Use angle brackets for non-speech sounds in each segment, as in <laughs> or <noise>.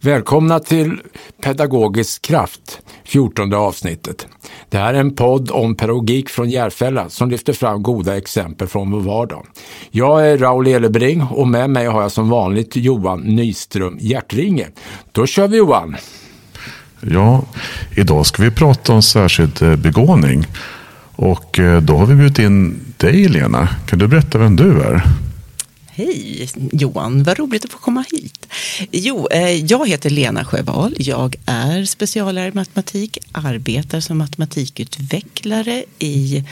Välkomna till Pedagogisk kraft, 14 avsnittet. Det här är en podd om pedagogik från Järfälla som lyfter fram goda exempel från vår vardag. Jag är Raul Elebring och med mig har jag som vanligt Johan Nyström Hjärtringe. Då kör vi Johan! Ja, idag ska vi prata om särskild eh, begåvning. Och eh, då har vi bjudit in dig Lena. Kan du berätta vem du är? Hej Johan, vad roligt att få komma hit. Jo, eh, jag heter Lena Sjöwall. Jag är speciallärare i matematik, arbetar som matematikutvecklare i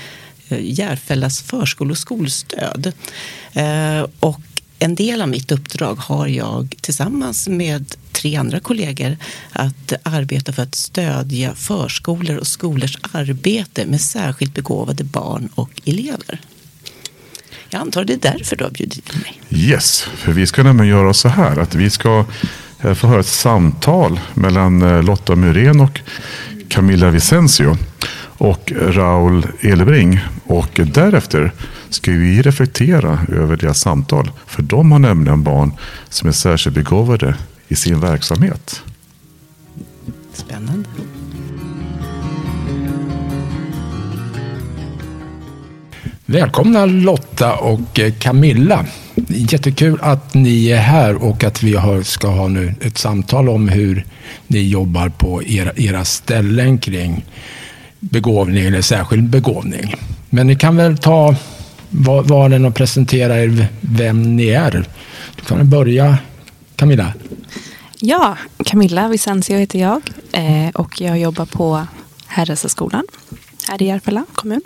eh, Järfällas förskole och skolstöd. Eh, och en del av mitt uppdrag har jag tillsammans med tre andra kollegor att arbeta för att stödja förskolor och skolors arbete med särskilt begåvade barn och elever. Jag antar det är därför du har bjudit in mig. Yes, för vi ska nämligen göra så här att vi ska eh, få höra ett samtal mellan eh, Lotta Muren och Camilla Vicencio och Raul Elebring. Och därefter ska vi reflektera över deras samtal. För de har nämligen barn som är särskilt begåvade i sin verksamhet. Spännande. Välkomna Lotta och eh, Camilla. Jättekul att ni är här och att vi ska ha nu ett samtal om hur ni jobbar på era, era ställen kring begåvning eller särskild begåvning. Men ni kan väl ta valen och presentera er vem ni är. Du kan väl börja Camilla. Ja, Camilla Vicencio heter jag eh, och jag jobbar på Herresaskolan här i Järfälla kommun.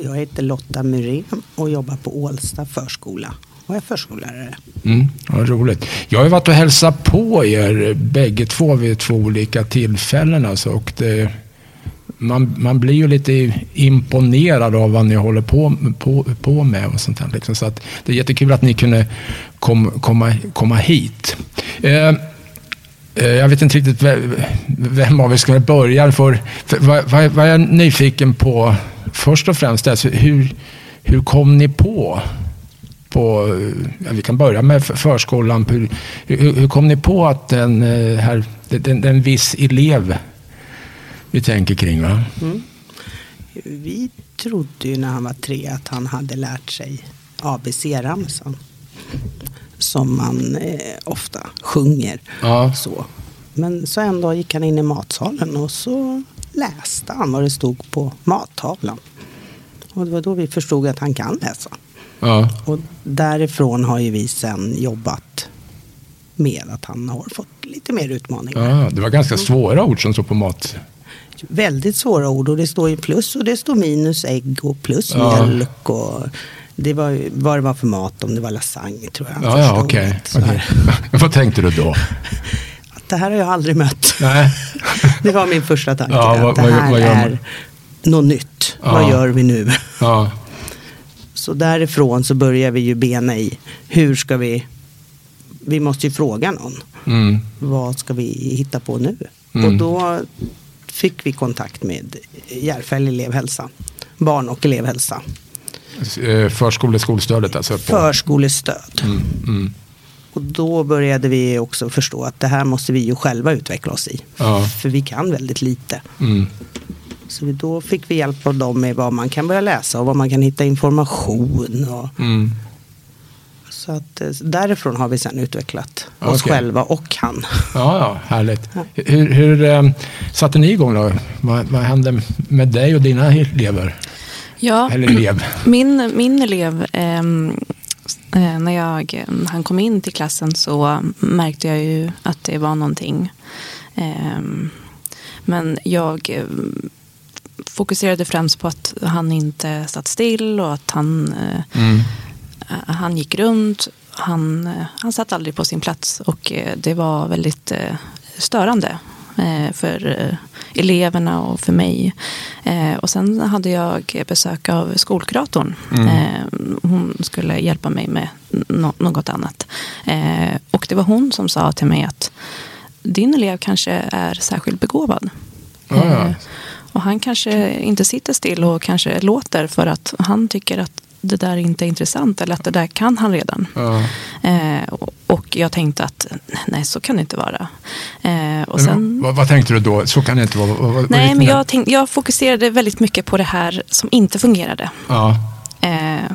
Jag heter Lotta Myrén och jobbar på Ålsta förskola och är förskollärare. Mm, vad roligt. Jag har varit och hälsat på er bägge två vid två olika tillfällen. Alltså, och det, man, man blir ju lite imponerad av vad ni håller på, på, på med. Och sånt här, liksom. Så att det är jättekul att ni kunde kom, komma, komma hit. Eh, eh jag vet inte riktigt vem av er ska börja. För, för vad, vad, vad jag är nyfiken på först och främst, alltså, hur, hur kom ni på på, ja, vi kan börja med förskolan. Hur, hur, hur kom ni på att den, eh, här, den, den viss elev vi tänker kring? Va? Mm. Vi trodde ju när han var tre att han hade lärt sig ABC-ramsan. Som man eh, ofta sjunger. Ja. Så. Men så en dag gick han in i matsalen och så läste han vad det stod på mattavlan. Och det var då vi förstod att han kan läsa. Ja. Och därifrån har ju vi sen jobbat med att han har fått lite mer utmaningar. Ja, det var ganska svåra ord som stod på mat. Väldigt svåra ord och det står ju plus och det står minus ägg och plus ja. mjölk. Och det var vad det var för mat, om det var lasagne tror jag. Ja, ja okej. Okay. okay. <laughs> Vad tänkte du då? <laughs> det här har jag aldrig mött. Nej. <laughs> det var min första tanke. Ja, vad, det här vad, är något nytt. Ja. Vad gör vi nu? Ja. Så därifrån så börjar vi ju bena i hur ska vi vi måste ju fråga någon. Mm. Vad ska vi hitta på nu? Mm. Och då fick vi kontakt med Järfälla elevhälsa. Barn och elevhälsa. Eh, Förskoleskolstödet alltså? På. Förskolestöd. Mm. Mm. Och då började vi också förstå att det här måste vi ju själva utveckla oss i. Ja. För vi kan väldigt lite. Mm. Så då fick vi hjälp av dem med vad man kan börja läsa och vad man kan hitta information. Och mm. Så att eh, därifrån har vi sen utvecklat okay. oss själva och han. Ja, ja härligt. Ja. Hur, hur um, satte ni igång då? Vad, vad hände med dig och dina elever? Ja, Eller elev? Min, min elev Eh, när jag, eh, han kom in till klassen så märkte jag ju att det var någonting. Eh, men jag eh, fokuserade främst på att han inte satt still och att han, eh, mm. han gick runt. Han, eh, han satt aldrig på sin plats och det var väldigt störande Eh, för eh, eleverna och för mig. Eh, och sen hade jag besök av skolkuratorn. Mm. Hon skulle hjälpa mig med något annat. Och det var hon som sa till mig att din elev kanske är särskilt begåvad. Mm. Och han kanske inte sitter still och kanske låter för att han tycker att det där inte är intressant eller att det där kan han redan. Mm. och jag tänkte att nej, så kan det inte vara. Eh, och sen, vad, vad, tänkte du då? Så kan det inte vara? Vad, nej, men jag, tänk, jag fokuserade väldigt mycket på det här som inte fungerade. Ja. Eh,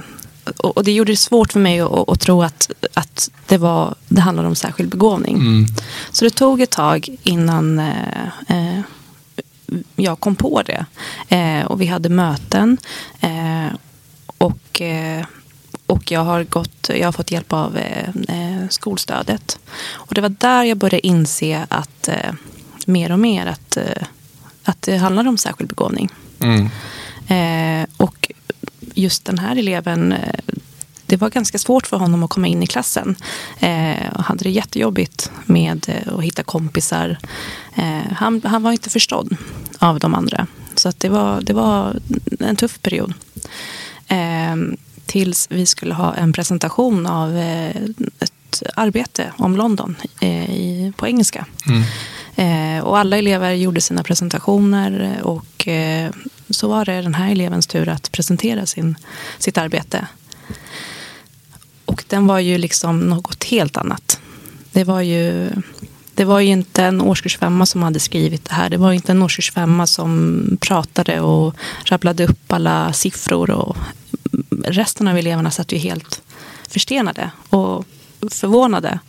och, och, det gjorde det svårt för mig att, att tro att, att det, var, det handlade om särskild begåvning. Mm. Så det tog ett tag innan eh, eh jag kom på det. Eh, och vi hade möten. Eh, och, eh, och jag har, gått, jag har fått hjälp av eh, eh, skolstödet. Och det var där jag började inse att mer och mer att, att det handlar om särskild begåvning. Mm. och just den här eleven det var ganska svårt för honom att komma in i klassen. Eh, och hade det jättejobbigt med eh, att hitta kompisar. Eh, han, han var inte förstådd av de andra. Så att det, var, det var en tuff period. Eh, tills vi skulle ha en presentation av eh, ett arbete om London eh, i, på engelska. Mm. och alla elever gjorde sina presentationer och så var det den här elevens tur att presentera sin, sitt arbete. Och den var ju liksom något helt annat. Det var ju, det var ju inte en årskurs femma som hade skrivit det här. Det var inte en årskurs femma som pratade och rabblade upp alla siffror. Och resten av eleverna satt ju helt förstenade och förvånade.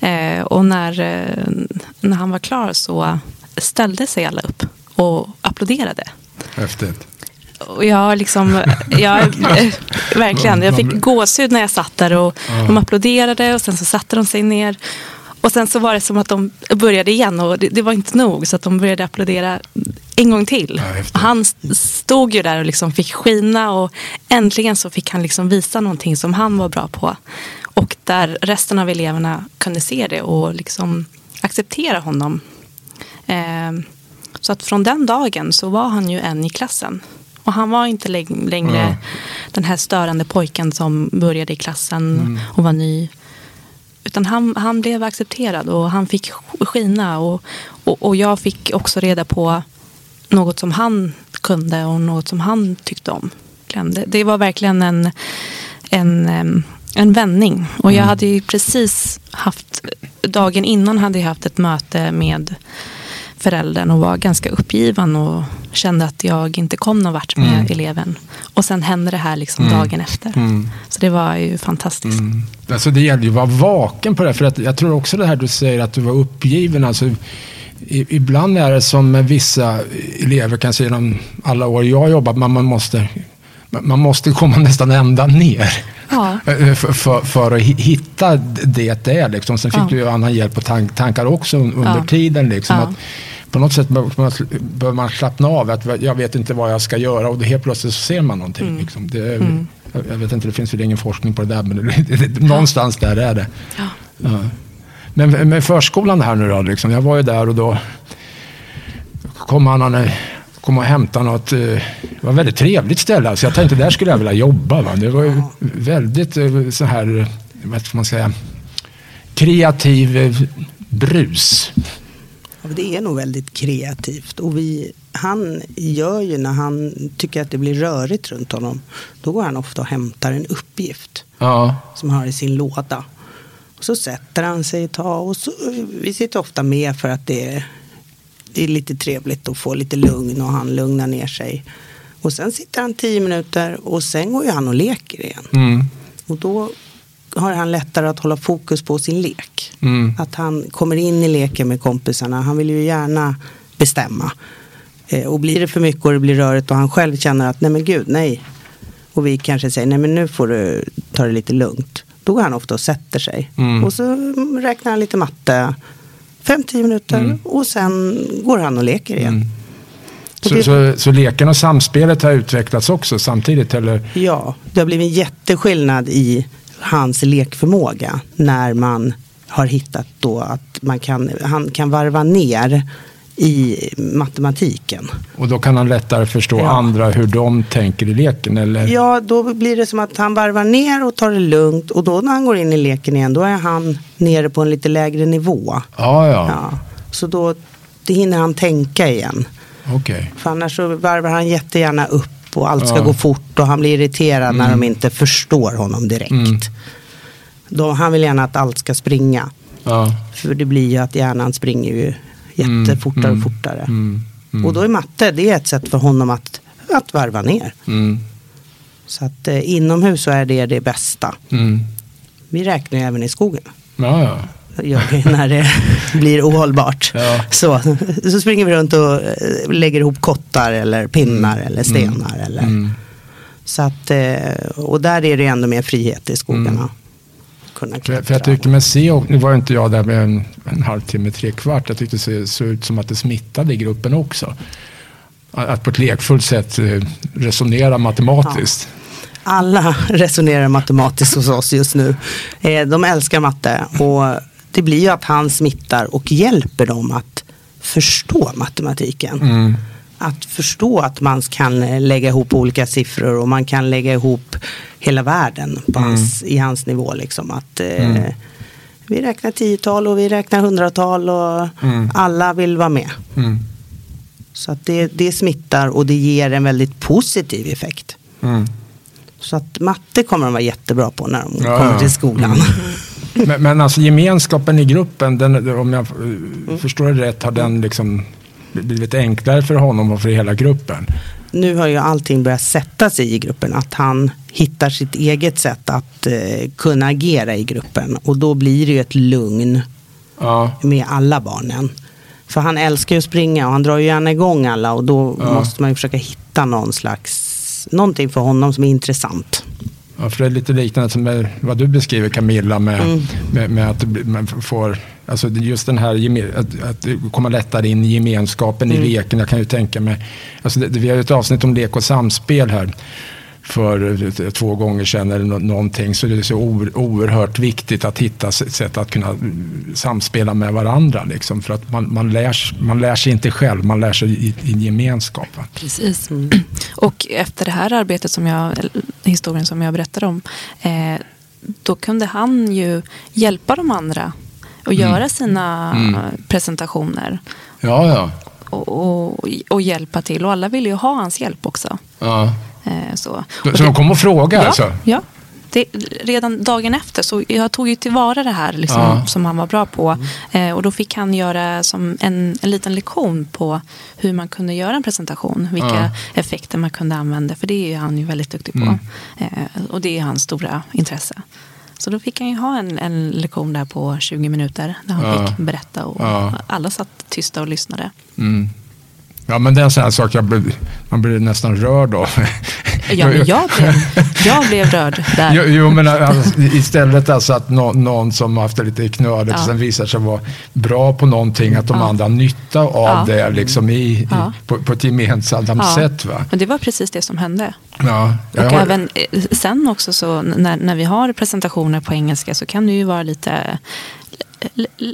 Eh, och när, eh, när han var klar så ställde sig alla upp och applåderade. Häftigt. Och jag liksom, jag, <laughs> verkligen, jag fick gåshud när jag satt där och ja. de applåderade och sen så satte de sig ner. Och sen så var det som att de började igen och det, det var inte nog så att de började applådera en gång till. Ja, han stod ju där och liksom fick skina och äntligen så fick han liksom visa någonting som han var bra på. Och där resten av eleverna kunde se det och liksom acceptera honom. Eh, så att från den dagen så var han ju en i klassen. Och han var inte längre mm. den här störande pojken som började i klassen mm. och var ny. Utan han, han blev accepterad och han fick skina. Och, och, och, jag fick också reda på något som han kunde och något som han tyckte om. Det, det var verkligen en, en, en vändning. Och jag mm. hade ju precis haft, dagen innan hade jag haft ett möte med föräldern och var ganska uppgiven och kände att jag inte kom någon vart med mm. eleven. Och sen hände det här liksom mm. dagen efter. Mm. Så det var ju fantastiskt. Mm. Alltså det gäller ju att vara vaken på det. För att jag tror också det här du säger att du var uppgiven. Alltså, ibland är det som vissa elever kan säga genom alla år jag har jobbat, man, man, måste, man måste komma nästan ända ner. Ja. För, för, för, att hitta det det är. Liksom. Sen fick ja. du annan hjälp och tank, tankar också under ja. tiden. Liksom, att, på något sätt behöver man slappna av. Att jag vet inte vad jag ska göra och helt plötsligt så ser man någonting. Mm. Liksom. Det, mm. Jag vet inte, det finns väl ingen forskning på det där, men någonstans där är det. Ja. Ja. Men med förskolan här nu då, liksom, jag var ju där och då kom han kom och hämtade något. Eh, det var ett väldigt trevligt ställe. Alltså jag tänkte där skulle jag vilja jobba. Va? Det var väldigt eh, så här, vad ska man säga, kreativ eh, brus. Det är nog väldigt kreativt. Och vi, han gör ju när han tycker att det blir rörigt runt honom. Då går han ofta och hämtar en uppgift. Ja. Som han har i sin låda. Och så sätter han sig ett tag. Och så, vi sitter ofta med för att det är, det är lite trevligt att få lite lugn. Och han lugnar ner sig. Och sen sitter han tio minuter. Och sen går ju han och leker igen. Mm. Och då har han lättare att hålla fokus på sin lek. Mm. Att han kommer in i leken med kompisarna. Han vill ju gärna bestämma. Eh, och blir det för mycket och det blir rörigt och han själv känner att nej men gud nej. Och vi kanske säger nej men nu får du ta det lite lugnt. Då går han ofta och sätter sig. Mm. Och så räknar han lite matte. Fem, tio minuter mm. och sen går han och leker igen. Mm. Så, det... så, så, leken och samspelet har utvecklats också samtidigt? Eller? Ja, det har blivit en jätteskillnad i hans lekförmåga när man har hittat då att man kan, han kan varva ner i matematiken. Och då kan han lättare förstå ja. andra hur de tänker i leken? Eller? Ja, då blir det som att han varvar ner och tar det lugnt. Och då när han går in i leken igen, då är han nere på en lite lägre nivå. Ja, ja. ja. Så då det hinner han tänka igen. Okay. För annars så varvar han jättegärna upp och allt ska ja. gå fort och han blir irriterad mm. när de inte förstår honom direkt. Mm. Då, han vill gärna att allt ska springa. Ja. För det blir ju att hjärnan springer ju jättefortare mm, och fortare. Mm, mm. Och då är matte, det är ett sätt för honom att, att varva ner. Mm. Så att eh, inomhus så är det det bästa. Mm. Vi räknar ju även i skogen. Ja, ja. Vi när det <laughs> blir ohållbart. Ja. Så, så springer vi runt och eh, lägger ihop kottar eller pinnar eller stenar. Eller. Så att, eh, och där är det ändå mer frihet i skogarna kunna För, för jag tycker med se, nu var inte jag där med en, en halvtimme, tre kvart. Jag tyckte det såg ut som att det smittade i gruppen också. Att på ett lekfullt sätt eh, resonera matematiskt. Ja. Alla <laughs> resonerar matematiskt hos oss just nu. De älskar matte och det blir ju att han smittar och hjälper dem att förstå matematiken. Mm att förstå att man kan lägga ihop olika siffror och man kan lägga ihop hela världen på mm. hans, i hans nivå. Liksom. Att, eh, mm. Vi räknar tiotal och vi räknar hundratal och mm. alla vill vara med. Mm. Så att det, det smittar och det ger en väldigt positiv effekt. Mm. Så att matte kommer de vara jättebra på när de ja, kommer till skolan. Mm. <laughs> Men, men, alltså gemenskapen i gruppen, den, om jag mm. förstår det rätt, har den liksom blivit enklare för honom och för hela gruppen. Nu har ju allting börjat sätta sig i gruppen. Att han hittar sitt eget sätt att eh, kunna agera i gruppen. Och då blir det ju ett lugn ja. med alla barnen. För han älskar ju att springa och han drar ju gärna igång alla. Och då ja. måste man ju försöka hitta någon slags, någonting för honom som är intressant. Ja, för det är lite liknande som vad du beskriver Camilla med, mm. med, med, att man får, alltså just den här, att, att komma lättare in i gemenskapen mm. i leken. Jag kan ju tänka mig, alltså det, vi har ju ett avsnitt om lek och samspel här för eh, två gånger sedan eller någonting. Så det är så oerhört viktigt att hitta sätt att kunna mm, samspela med varandra. Liksom, för att man, man, lär, man lär sig inte själv, man lär sig i, i gemenskap. Precis. Mm. Och efter det här arbetet, som jag, historien som jag berättade om, eh, då kunde han ju hjälpa de andra och mm. göra sina mm. presentationer. Ja, ja. Och, och, och, hjälpa till. Och alla ville ju ha hans hjälp också. Ja. Eh, så, så det, de kom och frågade ja, alltså? Ja. Det, redan dagen efter så jag tog ju tillvara det här liksom, ja. som han var bra på. Mm. Eh, och då fick han göra som en, en liten lektion på hur man kunde göra en presentation. Vilka ja. effekter man kunde använda. För det är han ju väldigt duktig på. Mm. Eh, och det är hans stora intresse. Så då fick han ju ha en, en lektion där på 20 minuter. Där han ja. fick berätta och alla satt tysta och lyssnade. Mm. Ja, men det är en sån här sak jag man blir nästan rörd av. Ja, men jag <laughs> blev, jag blev rörd där. Jo, jo men alltså, istället alltså att no, någon som har haft det lite knöligt ja. sen visar sig vara bra på någonting, att de ja. andra har nytta av ja. det liksom i, i, på, på ett gemensamt sätt. Va? Och det var precis det som hände. Ja, och har... även eh, sen också så när, när vi har presentationer på engelska så kan det ju vara lite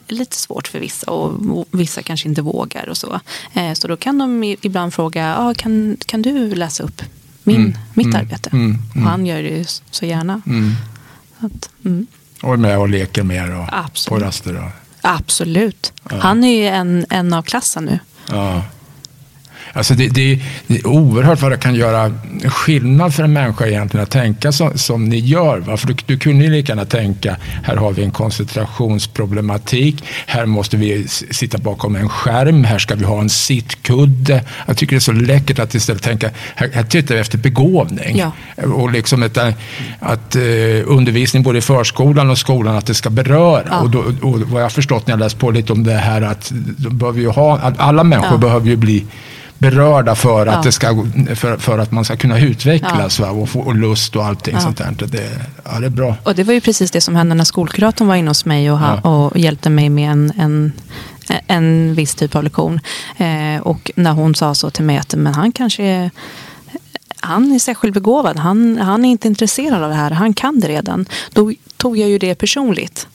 lite svårt för vissa och vissa kanske inte vågar och så. Eh, så då kan de ibland fråga, ah, kan, kan du läsa upp min, mm, mitt mm, arbete? Mm, och mm. han gör det så gärna. Mm. Att, mm. och är med och leker mer och Absolut. på raster. Och... Absolut. Ja. Han är ju en, en av klassen nu. Ja. Alltså det, det, det, är oerhört vad det kan göra skillnad för en människa egentligen att tänka som, som ni gör. Va? För du, du kunde ju lika gärna tänka, här har vi en koncentrationsproblematik, här måste vi sitta bakom en skärm, här ska vi ha en sittkudde. Jag tycker det är så läckert att istället tänka, här, här tittar vi efter begåvning. Ja. Och liksom ett, att uh, undervisning både i förskolan och skolan, att det ska beröra. Ja. Och, då, och vad jag har förstått när jag läst på lite om det här, att behöver ju ha, alla människor ja. behöver ju bli berörda för att, ja. det ska, för, för, att man ska kunna utvecklas ja. och få och lust och allting ja. sånt där. Det, ja, det är bra. Och det var ju precis det som hände när skolkuratorn var inne hos mig och, ha, och hjälpte mig med en, en en viss typ av lektion. Eh, och när hon sa så till mig att men han kanske är, han är särskilt begåvad. Han, han är inte intresserad av det här. Han kan det redan. Då tog jag ju det personligt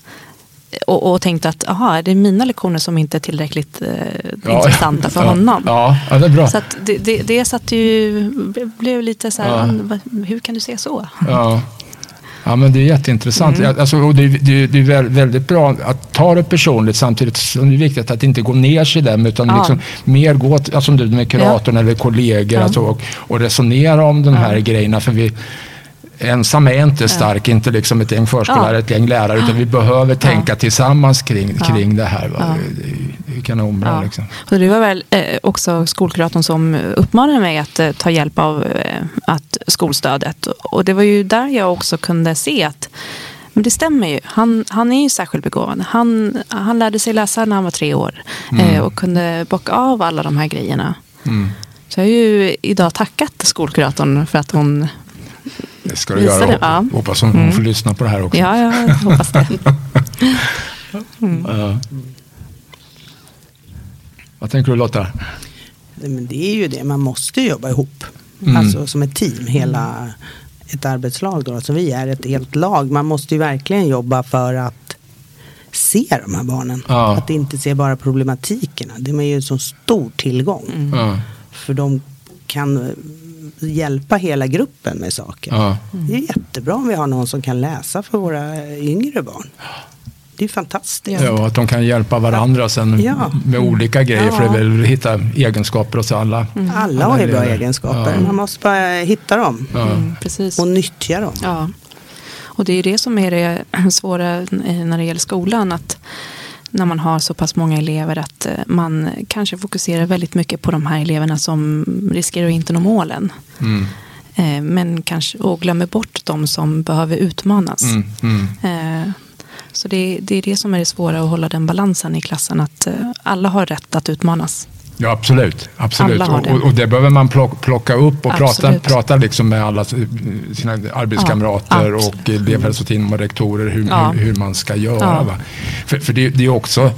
och, och tänkte att aha, är det mina lektioner som inte är tillräckligt eh, ja, intressanta för ja, honom. Ja, det är bra. Så det, det, det satt ju, blev lite så här, hur kan du se så? Ja. Ja, men det är jätteintressant. Mm. Alltså, och det, det, det, är väldigt bra att ta det personligt samtidigt som det är viktigt att inte gå ner sig där utan ja. liksom mer gå, alltså, med kuratorn eller kollegor alltså, och, och, resonera om de här grejerna. För vi, ensam är inte stark, ja. inte liksom ett gäng förskollärare, ja. ett gäng lärare, utan vi behöver tänka tillsammans kring, kring det här. Va? Det, det är kanonbra. Ja. Liksom. Och det var väl eh, också skolkuratorn som uppmanade mig att eh, ta hjälp av eh, att skolstödet. Och det var ju där jag också kunde se att men det stämmer ju. Han, han är ju särskilt begåvad. Han, han lärde sig läsa när han var tre år mm. och kunde bocka av alla de här grejerna. Mm. Så jag har ju idag tackat skolkuratorn för att hon det ska du göra. Det. Ja. Hoppas hon, mm. får lyssna på det här också. Ja, jag hoppas det. <laughs> mm. ja. Vad tänker du Lotta? Men det är ju det, man måste jobba ihop. Mm. Alltså som ett team, hela ett arbetslag. Då. Alltså vi är ett helt lag. Man måste ju verkligen jobba för att se de här barnen. Ja. Att inte se bara problematikerna. Det är ju en så stor tillgång. Mm. För de kan hjälpa hela gruppen med saker. Ja. Det är jättebra om vi har någon som kan läsa för våra yngre barn. Det är fantastiskt. Ja, att de kan hjälpa varandra sen ja. med olika grejer. Ja. För det att hitta egenskaper hos alla. Mm. Alla har ju bra egenskaper. Ja. Man måste bara hitta dem. Mm, och nyttja dem. Ja. Och det är det som är det svåra när det gäller skolan. Att när man har så pass många elever att eh, man kanske fokuserar väldigt mycket på de här eleverna som riskerar att inte nå målen. Mm. Eh, men kanske, och glömmer bort de som behöver utmanas. Mm. Mm. Eh, så det, det, är det som är det svåra, att hålla den balansen i klassen. Att alla har rätt att utmanas. Ja, absolut. absolut. Och, och, det behöver man plocka upp och prata, prata liksom med alla sina arbetskamrater ja, och elevhälsoteam och rektorer hur, ja. hur, hur, man ska göra. Ja. För, för det, det, är också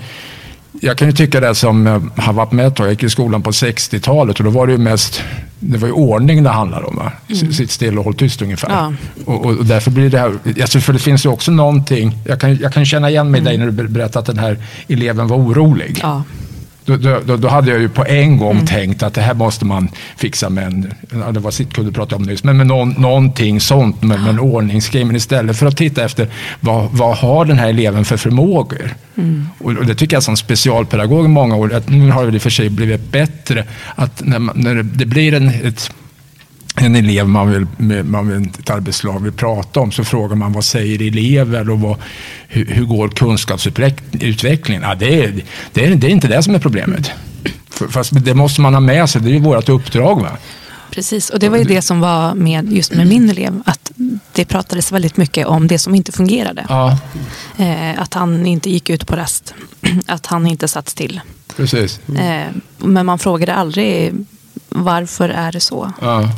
jag kan ju tycka det som har varit med ett tag. Jag gick i skolan på 60-talet och då var det ju mest det var ju ordning det handlade om. Va? Mm. Sitt still och håll tyst ungefär. Ja. Och, och, därför blir det här, alltså för det finns ju också någonting, jag kan, jag kan känna igen mig mm. dig när du berättade att den här eleven var orolig. Ja. Då, då, då, hade jag ju på en gång mm. tänkt att det här måste man fixa med en, det var pratade om nyss, men med någon, någonting sånt med, med en ordningsgrej. Men istället för att titta efter vad, vad har den här eleven för förmågor? Mm. Och, och, det tycker jag som specialpedagog i många år, att nu har det i och för sig blivit bättre, att när, man, när det blir en, ett en elev man vill, man vill, ett arbetslag vill prata om så frågar man vad säger elever och vad, hur, hur går kunskapsutvecklingen? Ja, det, är, det, är, det är inte det som är problemet. Fast det måste man ha med sig, det är ju vårt uppdrag. Va? Precis, och det var ju det som var med just med min elev. Att det pratades väldigt mycket om det som inte fungerade. Ja. Eh, att han inte gick ut på rast. <clears throat> Att han inte satt still. Precis. Eh, men man frågade aldrig varför är det så? Ja.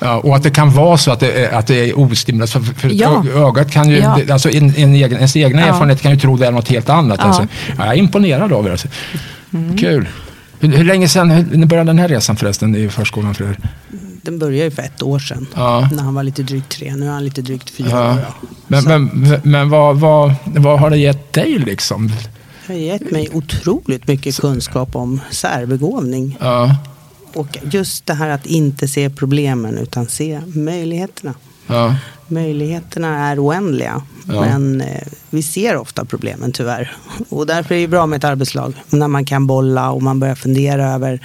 Ja, och att det kan vara så att det är, att det är ostimulerat. För, för ja. ögat kan ju, ja. alltså en, en egen, ens egna ja. erfarenhet kan ju tro det är något helt annat. Ja. Alltså, jag är imponerad av er. Alltså. Mm. Kul. Hur, hur, länge sedan hur, började den här resan förresten i förskolan för er? Den började ju för ett år sedan. När han var lite drygt tre. Nu är han lite drygt fyra år. Men, men, men vad, vad, vad har det gett dig liksom? Det har gett mig otroligt mycket kunskap om särbegåvning. Ja. Och just det här att inte se problemen utan se möjligheterna. Ja. Möjligheterna är oändliga. Ja. Men eh, vi ser ofta problemen tyvärr. Och därför är det bra med ett arbetslag. När man kan bolla och man börjar fundera över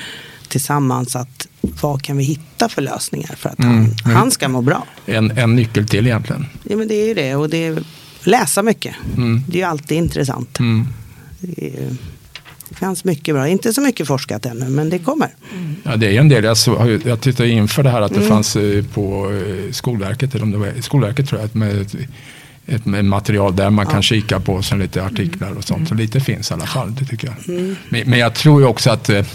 tillsammans att vad kan vi hitta för lösningar för att mm. han, mm. han ska må bra. En, en nyckel till egentligen. Ja men det är ju det. Och det är läsa mycket. Mm. Det är ju alltid intressant. Mm. Det är, det fanns mycket bra, inte så mycket forskat ännu, men det kommer. Mm. Ja, det är en del. Jag, så, jag tittade inför det här att det mm. fanns eh, på eh, Skolverket, eller om det var Skolverket tror jag, med ett, ett, material där man ja. kan kika på sen lite artiklar och sånt. Så mm. lite finns i alla fall, det tycker jag. Mm. Men, men, jag tror ju också att eh,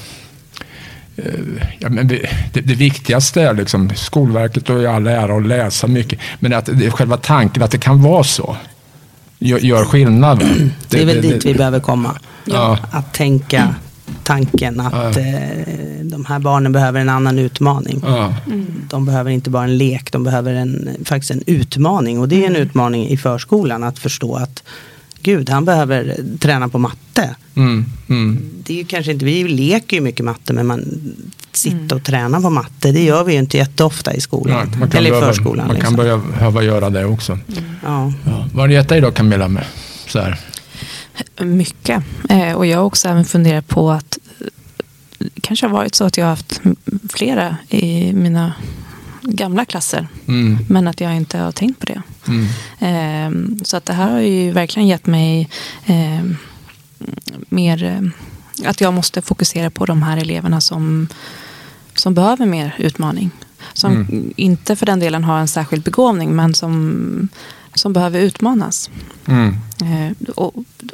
Ja, men det, det, viktigaste är liksom Skolverket och i all ära att läsa mycket. Men att det själva tanken att det kan vara så gör, gör skillnad. Det, det är väl dit vi behöver komma. Ja. Att tänka tanken att ja. eh, de här barnen behöver en annan utmaning. Ja. Mm. De behöver inte bara en lek, de behöver en, faktiskt en utmaning. Och det är en mm. utmaning i förskolan att förstå att Gud, han behöver träna på matte. Mm. Mm. Det är ju kanske inte, vi leker ju mycket matte, men man sitta mm. och träna på matte, det gör vi ju inte jätteofta i skolan. Ja, eller i förskolan. Man liksom. kan behöva göra det också. Mm. Ja. Ja. Vad har du gett dig då Camilla? Med? Så här. Mycket. Eh, och jag har också även funderat på att det kanske har varit så att jag har haft flera i mina gamla klasser. Mm. Men att jag inte har tänkt på det. Mm. Eh, så att det här har ju verkligen gett mig eh, mer... Att jag måste fokusera på de här eleverna som, som behöver mer utmaning. Som mm. inte för den delen har en särskild begåvning men som, som behöver utmanas. Mm. Eh,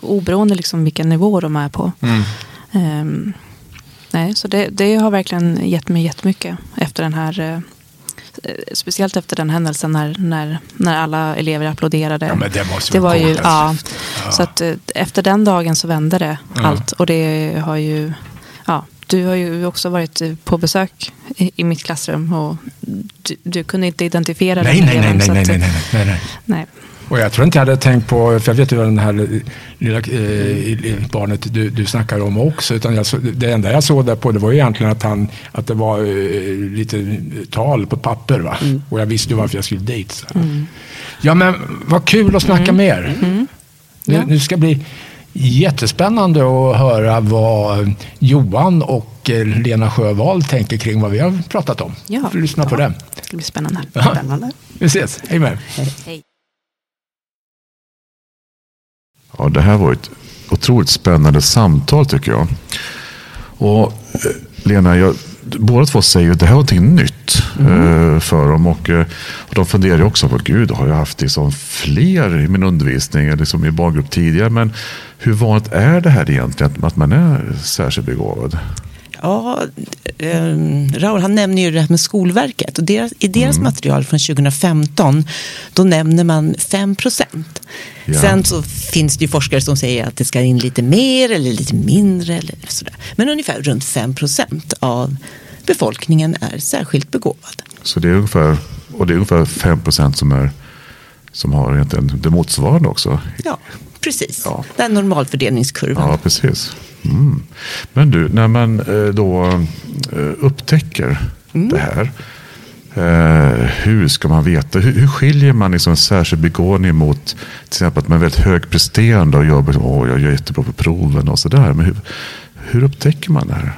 oberoende liksom vilken nivå de är på. Eh, nej, så det, det har verkligen gett mig jättemycket efter den här eh, Speciellt efter den händelsen när, när, när alla elever applåderade. Ja, men det måste det var ju, ja, ja, Så att eh, efter den dagen så vände det ja. allt. Och det har ju, ja, du har ju också varit på besök i, i mitt klassrum och du, du, kunde inte identifiera nej, den nej, eleven. Nej, nej, nej, nej, nej, nej, nej. Och jag tror inte jag hade tänkt på, för jag vet ju vad den här lilla eh, barnet du, du snackar om också. Utan jag, det enda jag såg där på det var egentligen att, han, att det var eh, lite tal på papper. Va? Mm. Och jag visste ju varför jag skulle dit. Mm. Ja men vad kul att snacka mm. med er. Mm. Nu, nu ska det bli jättespännande att höra vad Johan och eh, Lena Sjövall tänker kring vad vi har pratat om. Ja. Lyssna ja. på det. Det blir spännande. Ja. spännande. Vi ses. Hej med Hej. Hej. Ja, det här var ett otroligt spännande samtal tycker jag. Och eh, Lena, jag, båda två säger att det här är någonting nytt mm. eh, för dem. Och, eh, och de funderar också på, gud, har jag haft liksom fler i min undervisning eller liksom i barngrupp tidigare? Men hur vanligt är det här egentligen, att man är särskilt begåvad? Ja, eh, Raul han nämner ju det här med Skolverket. Och deras, I deras mm. material från 2015 då nämner man 5 procent. Ja. Sen så finns det ju forskare som säger att det ska in lite mer eller lite mindre. Eller sådär. Men ungefär runt 5 procent av befolkningen är särskilt begåvad. Så det är ungefär, och det är ungefär 5 procent som, som har egentligen det motsvarande också? Ja, precis. Ja. Den normalfördelningskurvan. Ja, precis. Mm. Men du, när man eh, då eh, upptäcker mm. det här. Eh, hur ska man veta? Hur, hur skiljer man liksom en särskild begåvning mot till exempel att man är väldigt högpresterande och jobbar, åh, jag gör jättebra på proven och sådär. Men hur, hur upptäcker man det här?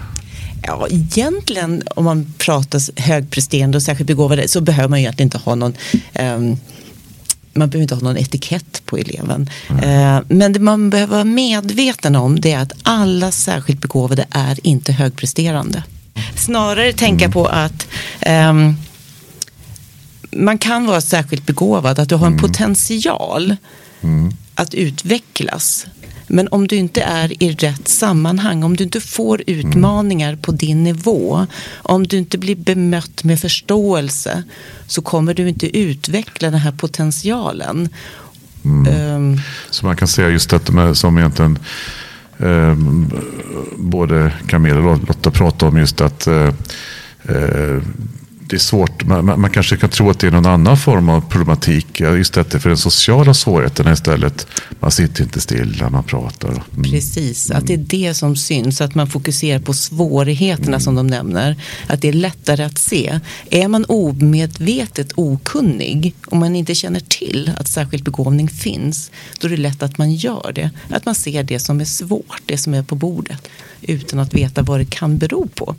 Ja, egentligen om man pratar högpresterande och särskilt begåvade så behöver man egentligen inte ha någon um, man behöver inte ha någon etikett på eleven. Mm. Men det man behöver vara medveten om det är att alla särskilt begåvade är inte högpresterande. Snarare tänka mm. på att um, man kan vara särskilt begåvad, att du har en mm. potential mm. att utvecklas. Men om du inte är i rätt sammanhang, om du inte får utmaningar på din nivå, om du inte blir bemött med förståelse så kommer du inte utveckla den här potentialen. Mm. Um, så man kan säga just detta som egentligen um, både Camilla och Lotta pratade om just att uh, uh, det är svårt. Man, man, kanske kan tro att det är någon annan form av problematik. Just detta för den sociala svårigheten istället. Man sitter inte stilla, man pratar. Mm. Precis, att det är det som syns. Att man fokuserar på svårigheterna mm. som de nämner. Att det är lättare att se. Är man omedvetet okunnig och man inte känner till att särskild begåvning finns. Då är det lätt att man gör det. Att man ser det som är svårt, det som är på bordet. Utan att veta vad det kan bero på.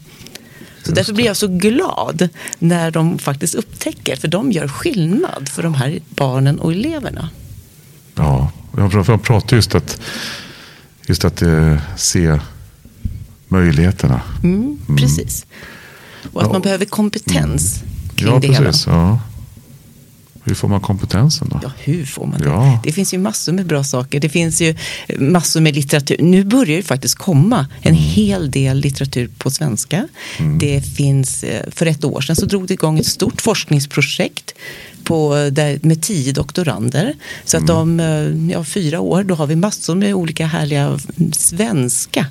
Så därför blir jag så glad när de faktiskt upptäcker, för de gör skillnad för de här barnen och eleverna. Ja, jag pratar just att, just att eh, se möjligheterna. Mm, mm. precis. Och att ja. man behöver kompetens mm. kring ja, det precis, hela. Ja. Hur får man kompetensen då? Ja, hur får man det? Ja. Det finns ju massor med bra saker. Det finns ju massor med litteratur. Nu börjar det faktiskt komma en mm. hel del litteratur på svenska. Mm. Det finns, eh, för ett år sedan så drog det igång ett stort forskningsprojekt på, där, med tio doktorander. Så att mm. om eh, ja, fyra år då har vi massor med olika härliga svenska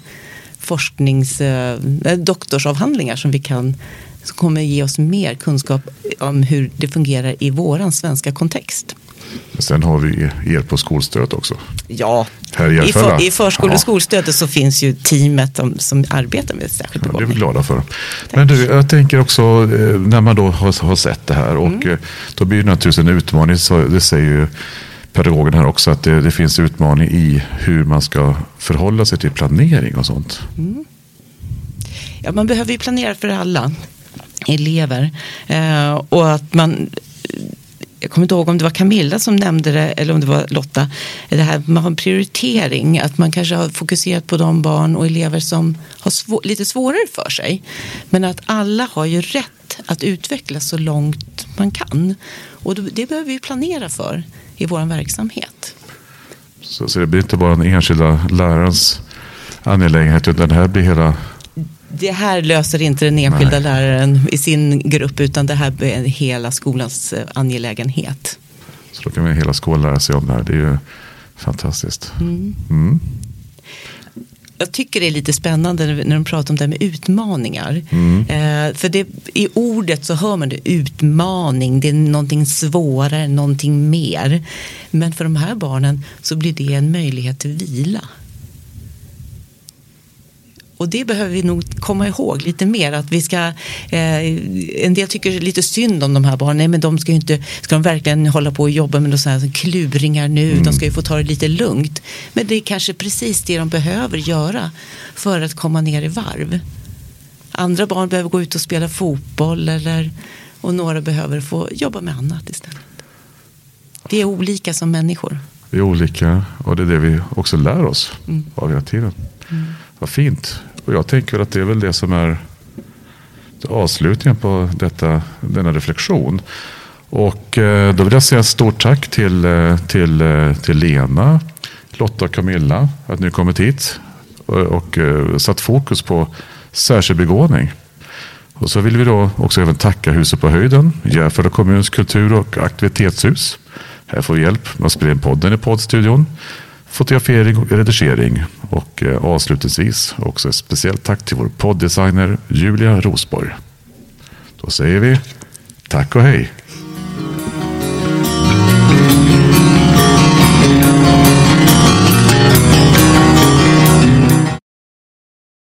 forsknings, eh, doktorsavhandlingar som vi kan som kommer ge oss mer kunskap om hur det fungerar i våran svenska kontext. Sen har vi er på skolstödet också. Ja, i, för, i förskole och skolstödet så finns ju teamet som arbetar med särskilt begåvning. Ja, det är vi glada för. Tack. Men du, jag tänker också eh, när man då har, har sett det här och mm. Eh, då blir det naturligtvis en utmaning. Så det säger ju pedagogen här också att det, det, finns utmaning i hur man ska förhålla sig till planering och sånt. Mm. Ja, man behöver ju planera för alla elever. Eh, och att man jag kommer inte ihåg om det var Camilla som nämnde det eller om det var Lotta. Det här man har en prioritering. Att man kanske har fokuserat på de barn och elever som har svår, lite svårare för sig. Men att alla har ju rätt att utvecklas så långt man kan. Och det behöver vi planera för i vår verksamhet. Så, så det blir inte bara den enskilda lärarens angelägenhet utan det här blir hela det här löser inte den enskilda Nej. läraren i sin grupp utan det här är hela skolans eh, angelägenhet. Så då kan vi hela skolan lära sig om det här. Det är ju fantastiskt. Mm. Mm. Jag tycker det är lite spännande när de pratar om det här med utmaningar. Mm. Eh, för det, i ordet så hör man det utmaning, det är någonting svårare, någonting mer. Men för de här barnen så blir det en möjlighet till vila. Och det behöver vi nog komma ihåg lite mer. Att vi ska, eh, en del tycker lite synd om de här barnen. Nej, men de ska, ju inte, ska de verkligen hålla på och jobba med sådana här kluringar nu? Mm. De ska ju få ta det lite lugnt. Men det är kanske precis det de behöver göra för att komma ner i varv. Andra barn behöver gå ut och spela fotboll eller, och några behöver få jobba med annat istället. Vi är olika som människor. Vi är olika och det är det vi också lär oss mm. av hela tiden. Mm. Vad fint. Och jag tänker att det är väl det som är avslutningen på detta, denna reflektion. Och eh, då vill jag säga stort tack till, eh, till, eh, till Lena, Lotta och Camilla att ni kommit hit och, och satt fokus på särskild begåvning. Och så vill vi då också även tacka Huset på höjden, Järfälla kommuns kultur och aktivitetshus. Här får vi hjälp med att spela in podden i poddstudion fotografering och redigering. Och avslutningsvis också ett speciellt tack till vår podddesigner Julia Rosborg. Då säger vi tack och hej.